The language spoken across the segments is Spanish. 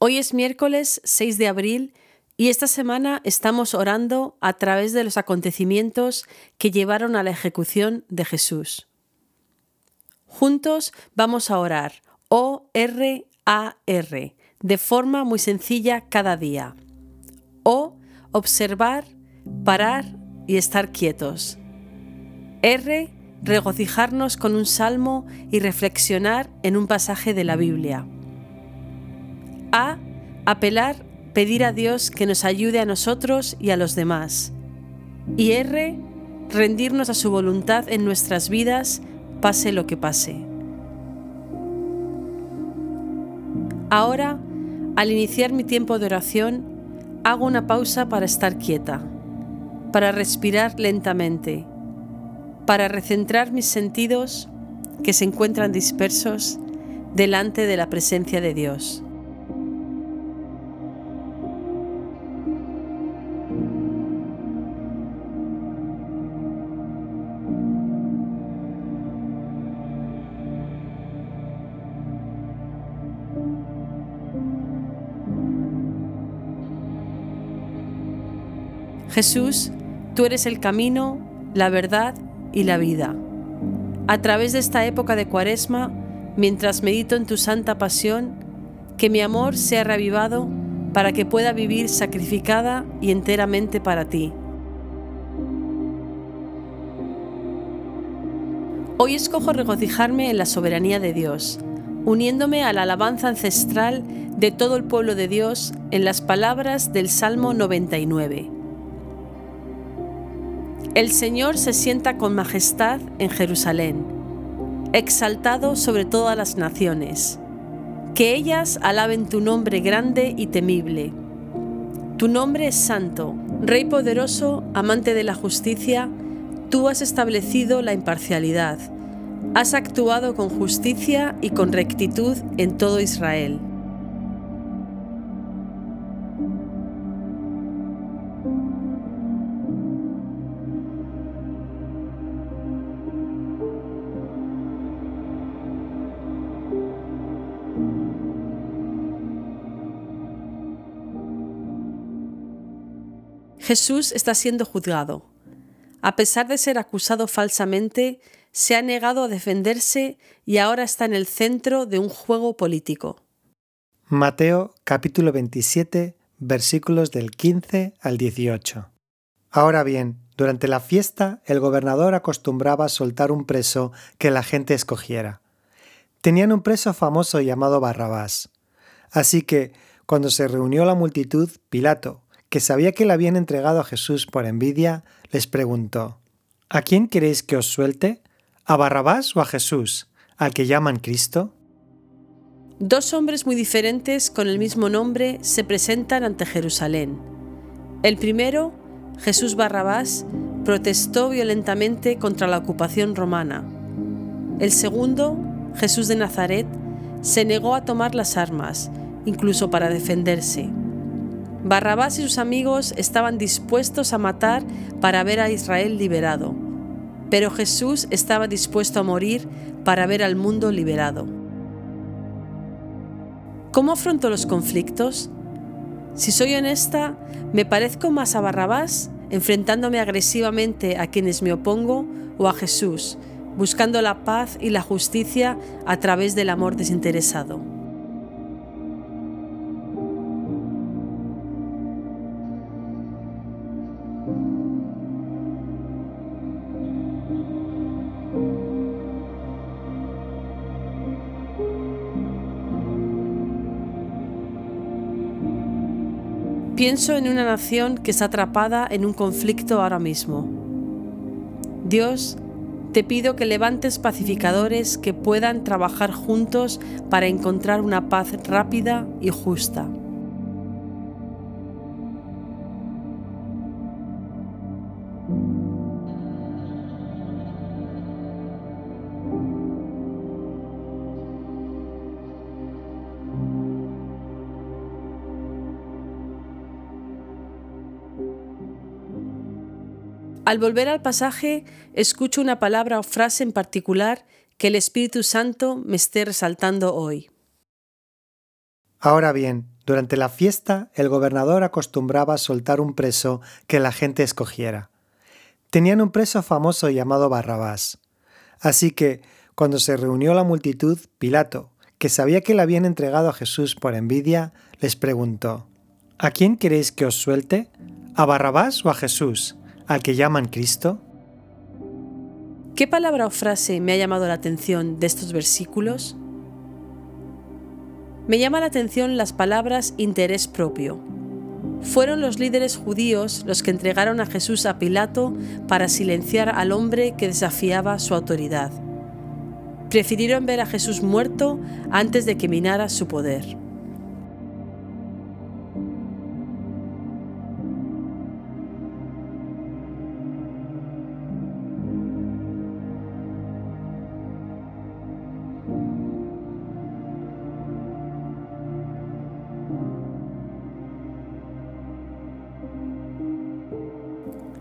Hoy es miércoles 6 de abril y esta semana estamos orando a través de los acontecimientos que llevaron a la ejecución de Jesús. Juntos vamos a orar O-R-A-R de forma muy sencilla cada día. O, observar, parar y estar quietos. R, regocijarnos con un salmo y reflexionar en un pasaje de la Biblia. A. Apelar, pedir a Dios que nos ayude a nosotros y a los demás. Y R. Rendirnos a su voluntad en nuestras vidas, pase lo que pase. Ahora, al iniciar mi tiempo de oración, hago una pausa para estar quieta, para respirar lentamente, para recentrar mis sentidos que se encuentran dispersos delante de la presencia de Dios. Jesús, tú eres el camino, la verdad y la vida. A través de esta época de cuaresma, mientras medito en tu santa pasión, que mi amor sea reavivado para que pueda vivir sacrificada y enteramente para ti. Hoy escojo regocijarme en la soberanía de Dios, uniéndome a la alabanza ancestral de todo el pueblo de Dios en las palabras del Salmo 99. El Señor se sienta con majestad en Jerusalén, exaltado sobre todas las naciones. Que ellas alaben tu nombre grande y temible. Tu nombre es santo, Rey poderoso, amante de la justicia, tú has establecido la imparcialidad. Has actuado con justicia y con rectitud en todo Israel. Jesús está siendo juzgado. A pesar de ser acusado falsamente, se ha negado a defenderse y ahora está en el centro de un juego político. Mateo capítulo 27 versículos del 15 al 18. Ahora bien, durante la fiesta el gobernador acostumbraba soltar un preso que la gente escogiera. Tenían un preso famoso llamado Barrabás. Así que, cuando se reunió la multitud, Pilato, que sabía que le habían entregado a Jesús por envidia, les preguntó, ¿A quién queréis que os suelte? ¿A Barrabás o a Jesús, al que llaman Cristo? Dos hombres muy diferentes con el mismo nombre se presentan ante Jerusalén. El primero, Jesús Barrabás, protestó violentamente contra la ocupación romana. El segundo, Jesús de Nazaret, se negó a tomar las armas, incluso para defenderse. Barrabás y sus amigos estaban dispuestos a matar para ver a Israel liberado, pero Jesús estaba dispuesto a morir para ver al mundo liberado. ¿Cómo afronto los conflictos? Si soy honesta, me parezco más a Barrabás enfrentándome agresivamente a quienes me opongo o a Jesús, buscando la paz y la justicia a través del amor desinteresado. Pienso en una nación que está atrapada en un conflicto ahora mismo. Dios, te pido que levantes pacificadores que puedan trabajar juntos para encontrar una paz rápida y justa. Al volver al pasaje, escucho una palabra o frase en particular que el Espíritu Santo me esté resaltando hoy. Ahora bien, Durante la fiesta, el gobernador acostumbraba soltar un preso que la gente escogiera. Tenían un preso famoso llamado Barrabás. Así que, cuando se reunió la multitud, Pilato, que sabía que le habían entregado a Jesús por envidia, les preguntó, ¿A quién queréis que os suelte? ¿A Barrabás o a Jesús, al que llaman Cristo? ¿Qué palabra o frase me ha llamado la atención de estos versículos? Me llama la atención las palabras interés propio. Fueron los líderes judíos los que entregaron a Jesús a Pilato para silenciar al hombre que desafiaba su autoridad. Prefirieron ver a Jesús muerto antes de que minara su poder.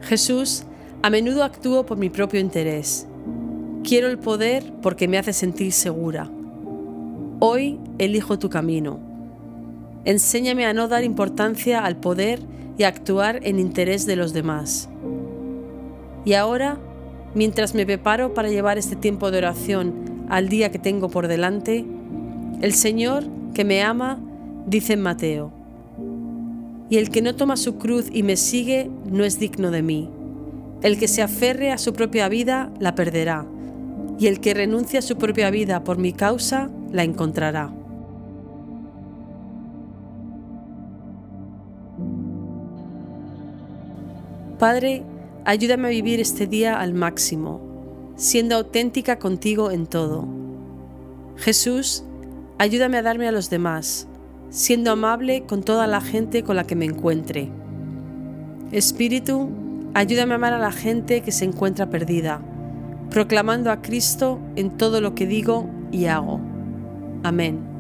Jesús, a menudo actúo por mi propio interés. Quiero el poder porque me hace sentir segura. Hoy elijo tu camino. Enséñame a no dar importancia al poder y a actuar en interés de los demás. Y ahora, mientras me preparo para llevar este tiempo de oración al día que tengo por delante, el Señor, que me ama, dice en Mateo, y el que no toma su cruz y me sigue no es digno de mí. El que se aferre a su propia vida la perderá, y el que renuncia a su propia vida por mi causa la encontrará. Padre, ayúdame a vivir este día al máximo, siendo auténtica contigo en todo. Jesús, ayúdame a darme a los demás, siendo amable con toda la gente con la que me encuentre. Espíritu, ayúdame a amar a la gente que se encuentra perdida, proclamando a Cristo en todo lo que digo y hago. Amén.